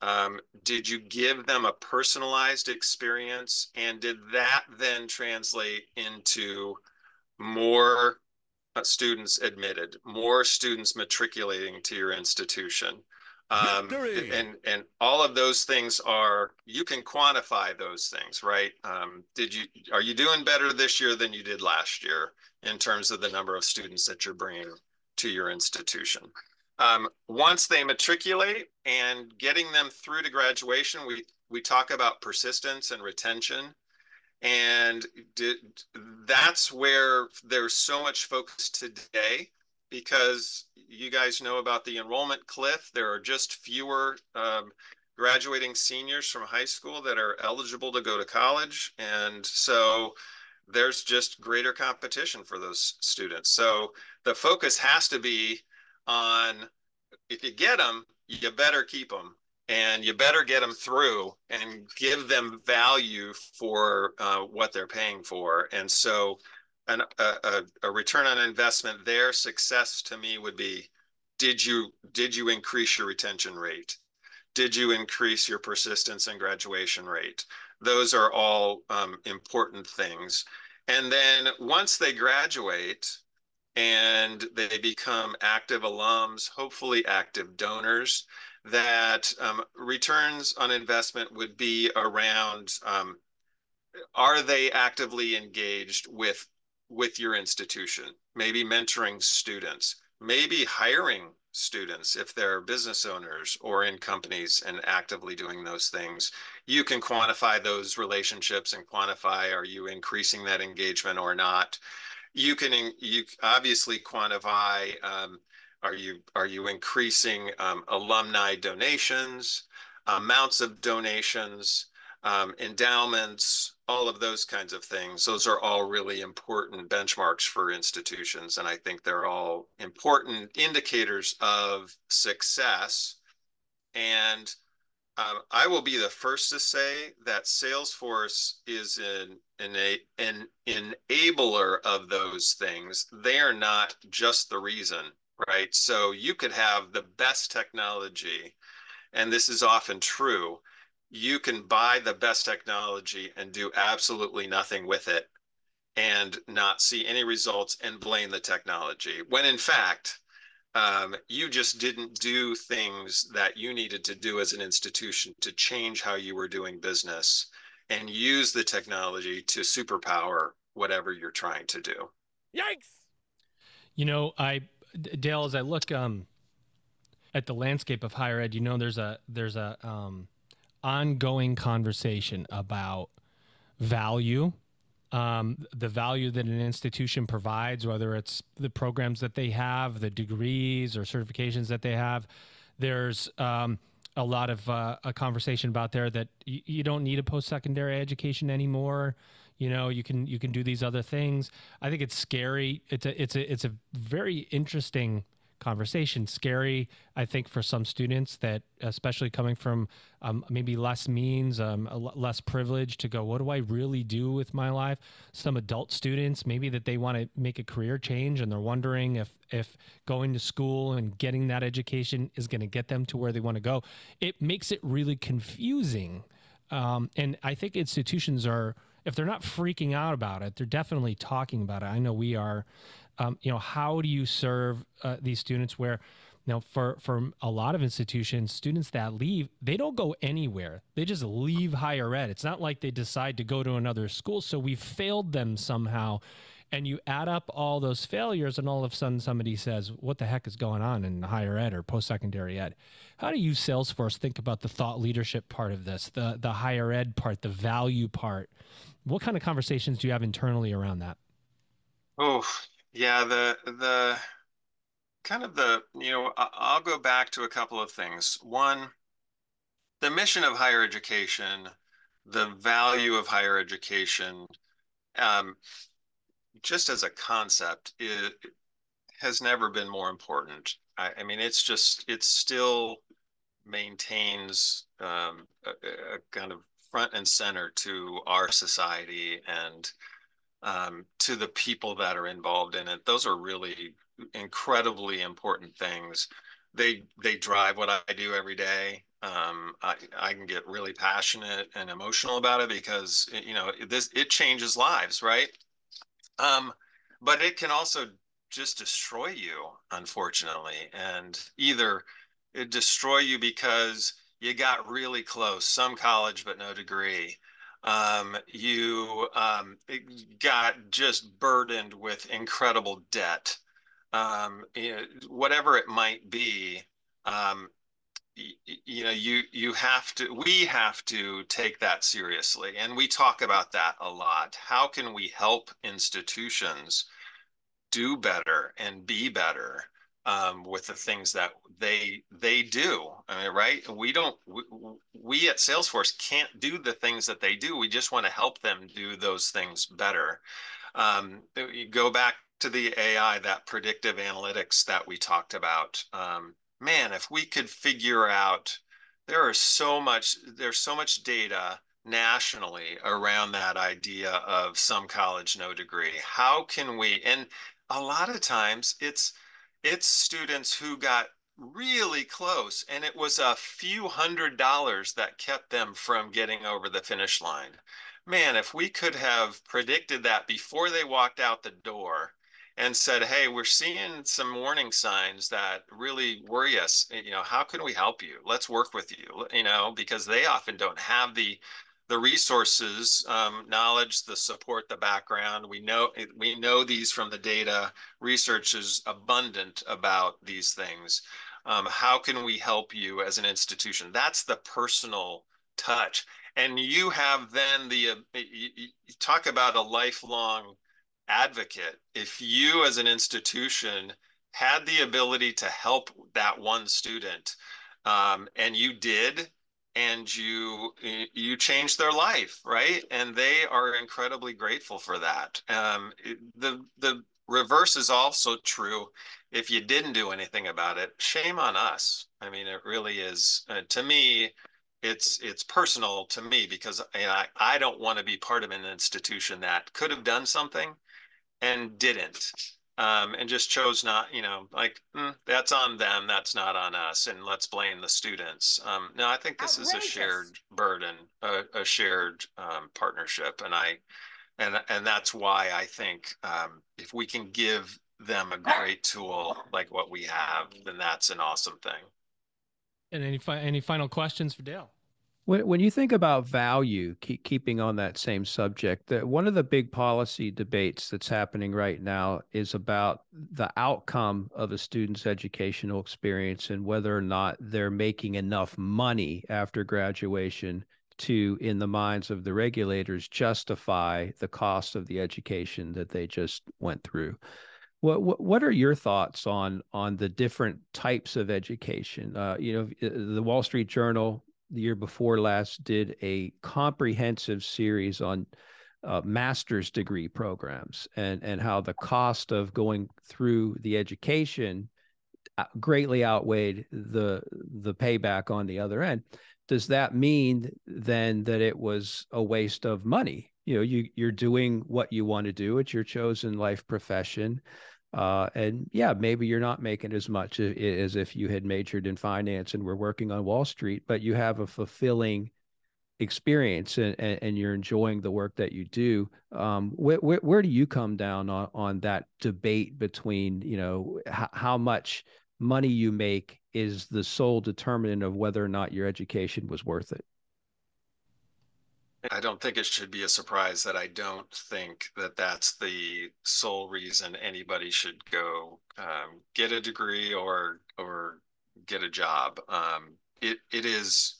[SPEAKER 5] Um, did you give them a personalized experience? And did that then translate into more uh, students admitted, more students matriculating to your institution? Um, and and all of those things are you can quantify those things, right? Um, did you are you doing better this year than you did last year in terms of the number of students that you're bringing to your institution? Um, once they matriculate and getting them through to graduation, we, we talk about persistence and retention. And that's where there's so much focus today because you guys know about the enrollment cliff. There are just fewer um, graduating seniors from high school that are eligible to go to college. And so there's just greater competition for those students. So the focus has to be on if you get them, you better keep them and you better get them through and give them value for uh, what they're paying for. And so, an, a, a return on investment there, success to me would be: did you did you increase your retention rate? Did you increase your persistence and graduation rate? Those are all um, important things. And then once they graduate, and they become active alums, hopefully active donors, that um, returns on investment would be around um, are they actively engaged with with your institution maybe mentoring students maybe hiring students, if they're business owners or in companies and actively doing those things, you can quantify those relationships and quantify are you increasing that engagement or not. You can you obviously quantify um, are you are you increasing um, alumni donations, amounts of donations, um, endowments, all of those kinds of things. Those are all really important benchmarks for institutions. And I think they're all important indicators of success. And um, I will be the first to say that Salesforce is an, an, an enabler of those things. They are not just the reason, right? So you could have the best technology, and this is often true you can buy the best technology and do absolutely nothing with it and not see any results and blame the technology when in fact um, you just didn't do things that you needed to do as an institution to change how you were doing business and use the technology to superpower whatever you're trying to do.
[SPEAKER 2] Yikes! You know i dale as i look um, at the landscape of higher ed you know there's a there's a um, ongoing conversation about value, um, the value that an institution provides, whether it's the programs that they have, the degrees or certifications that they have. There's um, a lot of uh, a conversation about there that y- you don't need a post-secondary education anymore. You know, you can you can do these other things. I think it's scary. It's a it's a it's a very interesting conversation. Scary, I think, for some students that, especially coming from um, maybe less means, um, less privilege, to go, what do I really do with my life? Some adult students, maybe that they want to make a career change and they're wondering if if going to school and getting that education is going to get them to where they want to go. It makes it really confusing, um, and I think institutions are if they're not freaking out about it, they're definitely talking about it. I know we are um, you know, how do you serve uh, these students where, you know, for, for a lot of institutions, students that leave, they don't go anywhere. They just leave higher ed. It's not like they decide to go to another school. So we failed them somehow. And you add up all those failures, and all of a sudden somebody says, What the heck is going on in higher ed or post secondary ed? How do you, Salesforce, think about the thought leadership part of this, the, the higher ed part, the value part? What kind of conversations do you have internally around that?
[SPEAKER 5] Oh, yeah, the the kind of the, you know, I'll go back to a couple of things. One, the mission of higher education, the value of higher education, um, just as a concept, it has never been more important. I, I mean, it's just, it still maintains um, a, a, kind of front and center to our society and um, to the people that are involved in it. Those are really incredibly important things. They they drive what I do every day. Um, I I can get really passionate and emotional about it because you know this it changes lives, right? Um, but it can also just destroy you, unfortunately, and either it destroy you because you got really close, some college but no degree, um, you um, got just burdened with incredible debt, um, you know, whatever it might be. Um, you know, you you have to. We have to take that seriously, and we talk about that a lot. How can we help institutions do better and be better? Um, with the things that they they do. I mean, right? We don't we, we, at Salesforce can't do the things that they do. We just want to help them do those things better. Um, you go back to the AI, that predictive analytics that we talked about. Um, man, if we could figure out, there are so much there's so much data nationally around that idea of some college no degree. How can we? And a lot of times it's it's students who got really close and it was a few hundred dollars that kept them from getting over the finish line. Man if we could have predicted that before they walked out the door and said hey we're seeing some warning signs that really worry us eh, you know how can we help you? Let's work with you you know because they often don't have the the resources, um, knowledge, the support, the background. We know we know these from the data. Research is abundant about these things. Um, how can we help you as an institution? That's the personal touch. And you have then the, uh, you, you talk about a lifelong advocate. If you as an institution had the ability to help that one student, um, and you did, and you you changed their life, right? And they are incredibly grateful for that. Um, the the reverse is also true. If you didn't do anything about it, shame on us. I mean, it really is. Uh, to me, it's it's personal to me because I I don't want to be part of an institution that could have done something and didn't um, and just chose not, you know, like mm, that's on them, that's not on us, and let's blame the students. Um, no, I think this Outrageous. is a shared burden, a, a shared um, partnership, and I, and and that's why I think um, if we can give them a great tool like what we have, then that's an awesome thing.
[SPEAKER 2] And any fi- any final questions for Dale?
[SPEAKER 4] When, when you think about value, keep, keeping on that same subject, that one of the big policy debates that's happening right now is about the outcome of a student's educational experience and whether or not they're making enough money after graduation to, in the minds of the regulators, justify the cost of the education that they just went through. What, what what are your thoughts on on the different types of education? Uh, you know, the Wall Street Journal the year before last did a comprehensive series on uh, master's degree programs and and how the cost of going through the education uh, greatly outweighed the the payback on the other end. Does that mean then that it was a waste of money? You know you you're doing what you want to do. It's your chosen life profession uh, and yeah, maybe you're not making as much as if you had majored in finance and were working on Wall Street, but you have a fulfilling experience and, and, you're enjoying the work that you do. Um, where, where, where, do you come down on, on that debate between, you know, h- how much money you make is the sole determinant of whether or not your education was worth it?
[SPEAKER 5] I don't think it should be a surprise that I don't think that that's the sole reason anybody should go um, get a degree or or get a job. Um, it it is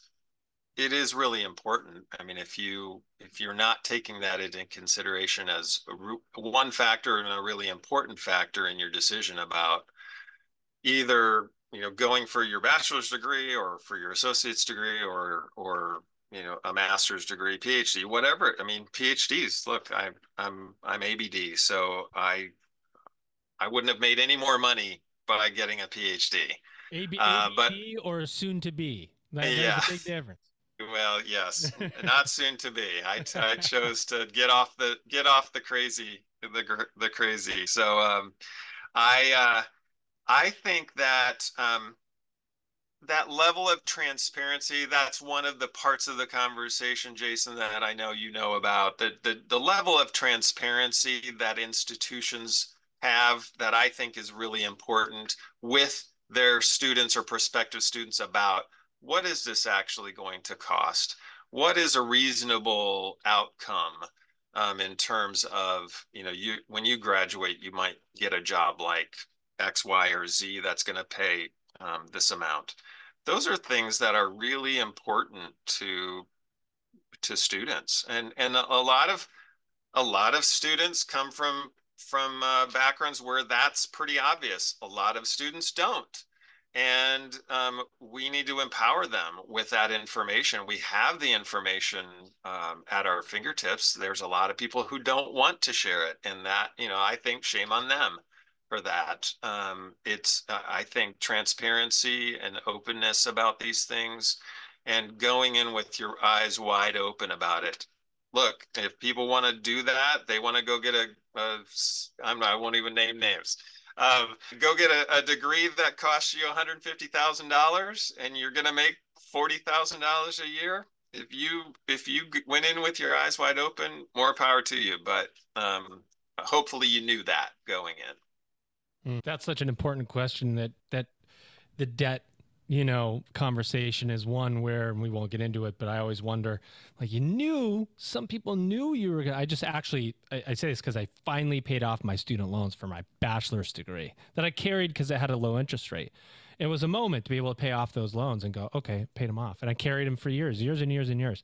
[SPEAKER 5] it is really important. I mean, if you if you're not taking that into consideration as a, one factor and a really important factor in your decision about either you know going for your bachelor's degree or for your associate's degree or or you know a master's degree phd whatever i mean phds look i'm i'm i'm abd so i i wouldn't have made any more money by getting a phd
[SPEAKER 2] AB, uh, but or soon to be? That, yeah a big difference.
[SPEAKER 5] Well yes not soon to be. I, I chose to get off the get off the crazy the the crazy. So um i uh i think that um that level of transparency that's one of the parts of the conversation jason that i know you know about the, the the level of transparency that institutions have that i think is really important with their students or prospective students about what is this actually going to cost? What is a reasonable outcome um, in terms of you know you when you graduate you might get a job like x y or z that's going to pay um, this amount those are things that are really important to to students. And and a lot of a lot of students come from from uh, backgrounds where that's pretty obvious. A lot of students don't. And um, we need to empower them with that information. We have the information um, at our fingertips. There's a lot of people who don't want to share it. And that you know i think shame on them for that. Um, it's, uh, I think, transparency and openness about these things and going in with your eyes wide open about it. Look, if people want to do that, they want to go get a, a I'm not, I won't even name names. Um, go get a, a degree that costs you $150,000 and you're going to make $40,000 a year. If you if you went in with your eyes wide open, more power to you. But um, hopefully you knew that going in.
[SPEAKER 2] Mm. That's such an important question that that the debt you know, conversation is one where we won't get into it, but I always wonder, like, you knew some people knew you were. Gonna I just actually, I, I say this because I finally paid off my student loans for my bachelor's degree that I carried because it had a low interest rate. It was a moment to be able to pay off those loans and go, okay, paid them off, and I carried them for years, years and years and years,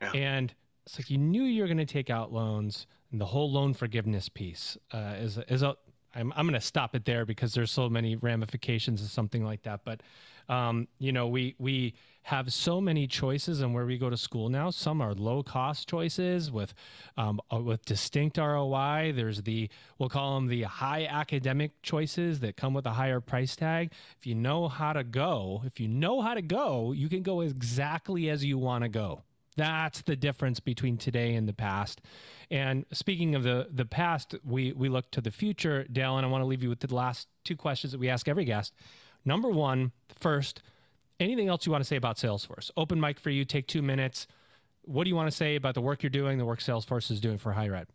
[SPEAKER 5] Yeah.
[SPEAKER 2] and it's like you knew you were going to take out loans, and the whole loan forgiveness piece uh, is is a. I'm I'm going to stop it there because there's so many ramifications of something like that, but um, you know, we we have so many choices and where we go to school now. Some are low cost choices with um, uh, with distinct ROI. There's the we'll call them the high academic choices that come with a higher price tag. If you know how to go, if you know how to go, you can go exactly as you want to go. That's the difference between today and the past. And speaking of the the past, we we look to the future, Dale, and I want to leave you with the last two questions that we ask every guest. Number one, first, anything else you want to say about Salesforce? Open mic for you. Take two minutes. What do you want to say about the work you're doing, the work Salesforce is doing for higher ed?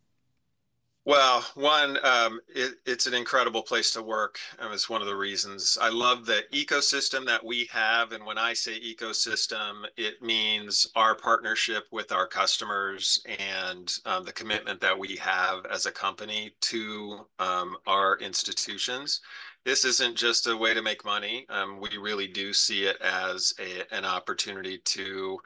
[SPEAKER 5] Well, one, um, it, it's an incredible place to work. And it's one of the reasons I love the ecosystem that we have. And when I say ecosystem, it means our partnership with our customers and um, the commitment that we have as a company to um, our institutions. This isn't just a way to make money. Um, we really do see it as a, an opportunity to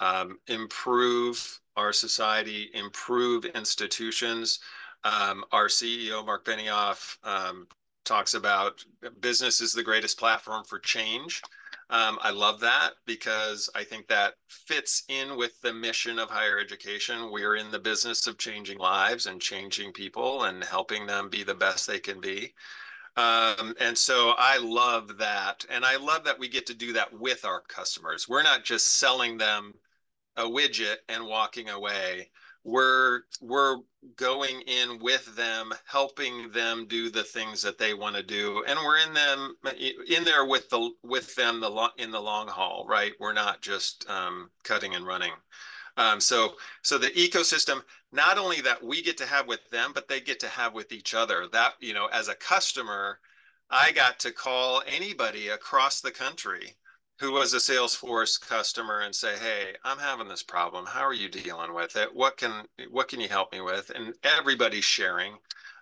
[SPEAKER 5] um, improve our society, improve institutions. Um, our CEO, Marc Benioff, um, talks about business is the greatest platform for change. Um, I love that because I think that fits in with the mission of higher education. We're in the business of changing lives and changing people and helping them be the best they can be. Um, and so I love that. And I love that we get to do that with our customers. We're not just selling them a widget and walking away we're we're going in with them helping them do the things that they want to do and we're in them in there with the with them the in the long haul right? We're not just um, cutting and running. Um, so so the ecosystem not only that we get to have with them but they get to have with each other. That you know as a customer i got to call anybody across the country who was a Salesforce customer and say, "Hey, I'm having this problem. How are you dealing with it? What can what can you help me with?" And everybody's sharing.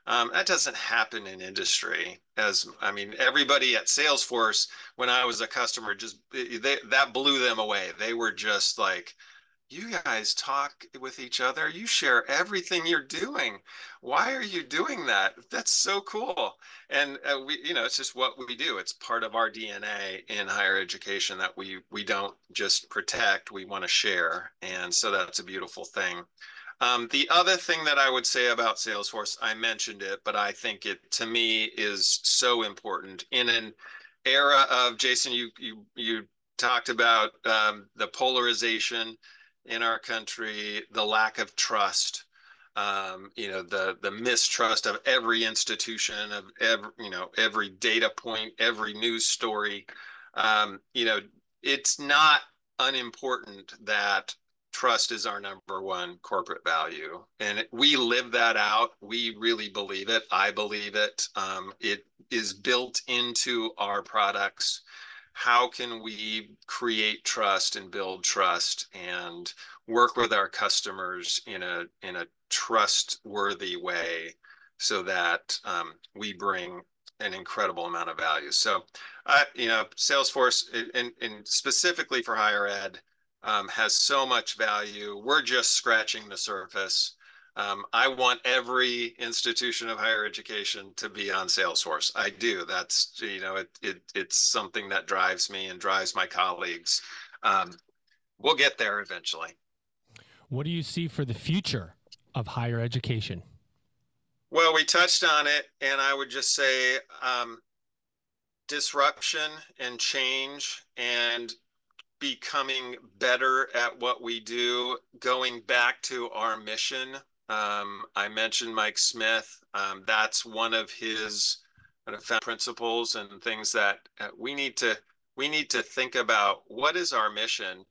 [SPEAKER 5] Um, that doesn't happen in industry. As I mean, everybody at Salesforce, when I was a customer, just they, that blew them away. They were just like, you guys talk with each other you share everything you're doing. Why are you doing that? That's so cool. And uh, we you know it's just what we do. It's part of our dna in higher education that we we don't just protect we want to share. And so that's a beautiful thing. Um, the other thing that i would say about salesforce i mentioned it but i think it to me is so important. In an era of jason you you you talked about um, the polarization in our country, the lack of trust, um, you know, the the mistrust of every institution, of every you know every data point, every news story. Um, you know, it's not unimportant that trust is our number one corporate value, and we live that out. We really believe it. I believe it. Um, it is built into our products how can we create trust and build trust and work with our customers in a in a trustworthy way so that um, we bring an incredible amount of value? So uh, you know salesforce and, and specifically for higher ed um, has so much value. We're just scratching the surface um, I want every institution of higher education to be on Salesforce. I do. That's you know it, it it's something that drives me and drives my colleagues. Um, we'll get there eventually.
[SPEAKER 2] What do you see for the future of higher education?
[SPEAKER 5] Well, we touched on it, and I would just say um, disruption and change and becoming better at what we do, going back to our mission um, I mentioned Mike Smith. Um, that's one of his kind of principles and things that uh, we need to we need to think about. What is our mission,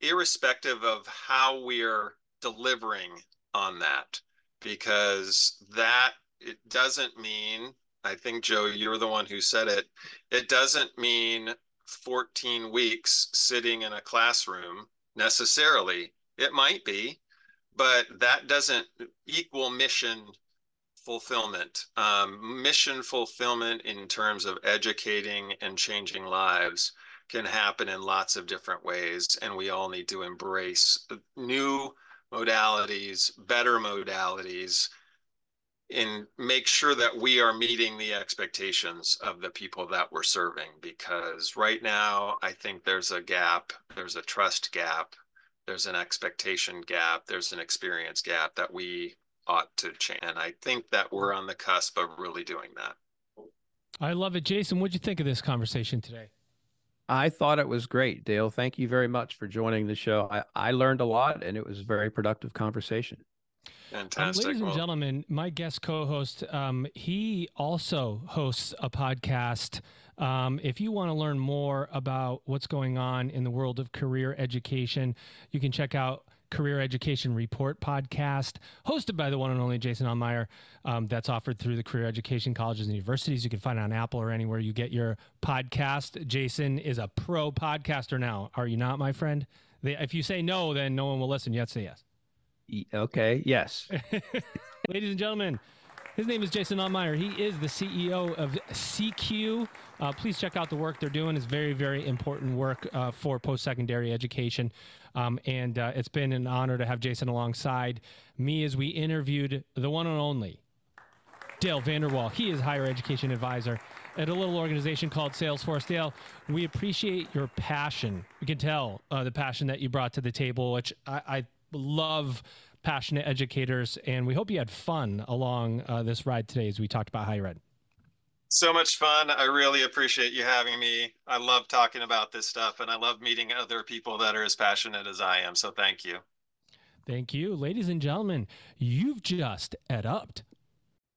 [SPEAKER 5] irrespective of how we're delivering on that, because that it doesn't mean. I think Joe, you're the one who said it. It doesn't mean 14 weeks sitting in a classroom necessarily. It might be, but that doesn't equal mission fulfillment. Um, mission fulfillment in terms of educating and changing lives can happen in lots of different ways, and we all need to embrace new modalities, better modalities, and make sure that we are meeting the expectations of the people that we're serving. Because right now, I think there's a gap, there's a trust gap, there's an expectation gap, there's an experience gap that we ought to change. And I think that we're on the cusp of really doing that.
[SPEAKER 2] I love it. Jason, what'd you think of this conversation today?
[SPEAKER 4] I thought it was great, Dale. Thank you very much for joining the show. I, I learned a lot and it was a very productive conversation.
[SPEAKER 5] Fantastic.
[SPEAKER 2] Um, ladies and gentlemen, my guest co-host, um, he also hosts a podcast. Um, if you want to learn more about what's going on in the world of career education, you can check out Career Education Report podcast, hosted by the one and only Jason Altmire. Um, that's offered through the Career Education Colleges and Universities. You can find it on Apple or anywhere you get your podcast. Jason is a pro podcaster now. Are you not, my friend? They, if you say no, then no one will listen. You have to say yes.
[SPEAKER 4] Okay. Yes.
[SPEAKER 2] Ladies and gentlemen, his name is Jason Altmire. He is the CEO of CECU. Uh, please check out the work they're doing. It's very, very important work uh, for post secondary education. Um, and uh, it's been an honor to have Jason alongside me as we interviewed the one and only Dale Vander Wall. He is higher education advisor at a little organization called Salesforce. Dale, we appreciate your passion. We can tell uh, the passion that you brought to the table, which I, I love passionate educators. And we hope you had fun along uh, this ride today as we talked about higher ed.
[SPEAKER 5] so much fun. I really appreciate you having me. I love talking about this stuff and I love meeting other people that are as passionate as I am. So thank you.
[SPEAKER 2] Thank you. Ladies and gentlemen, you've just ed upped.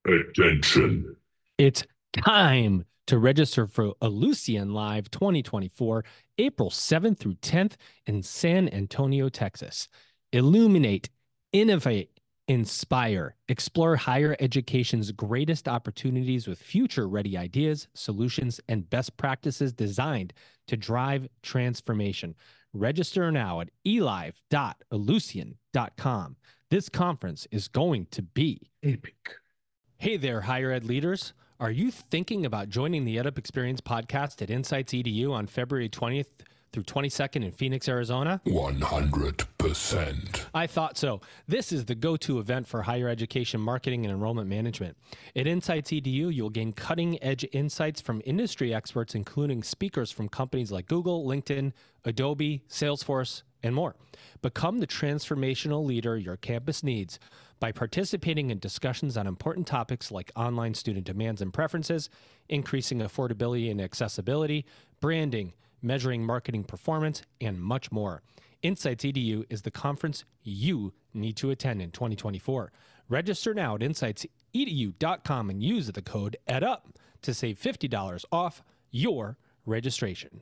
[SPEAKER 1] Attention.
[SPEAKER 2] It's time to register for Ellucian Live 2024, April 7th through 10th in San Antonio, Texas. Illuminate, innovate, inspire, explore higher education's greatest opportunities with future ready ideas, solutions, and best practices designed to drive transformation. Register now at elive.ellucian.com. This conference is going to be
[SPEAKER 1] Epic.
[SPEAKER 2] Hey there, higher ed leaders. Are you thinking about joining the EdUp Experience podcast at Insights EDU on February 20th through 22nd in Phoenix, Arizona?
[SPEAKER 1] 100%.
[SPEAKER 2] I thought so. This is the go to event for higher education marketing and enrollment management. At Insights EDU, you'll gain cutting edge insights from industry experts, including speakers from companies like Google, LinkedIn, Adobe, Salesforce, and more. Become the transformational leader your campus needs by participating in discussions on important topics like online student demands and preferences, increasing affordability and accessibility, branding, measuring marketing performance, and much more. Insights EDU is the conference you need to attend in 2024. Register now at insightsedu.com and use the code EDUP to save $50 off your registration.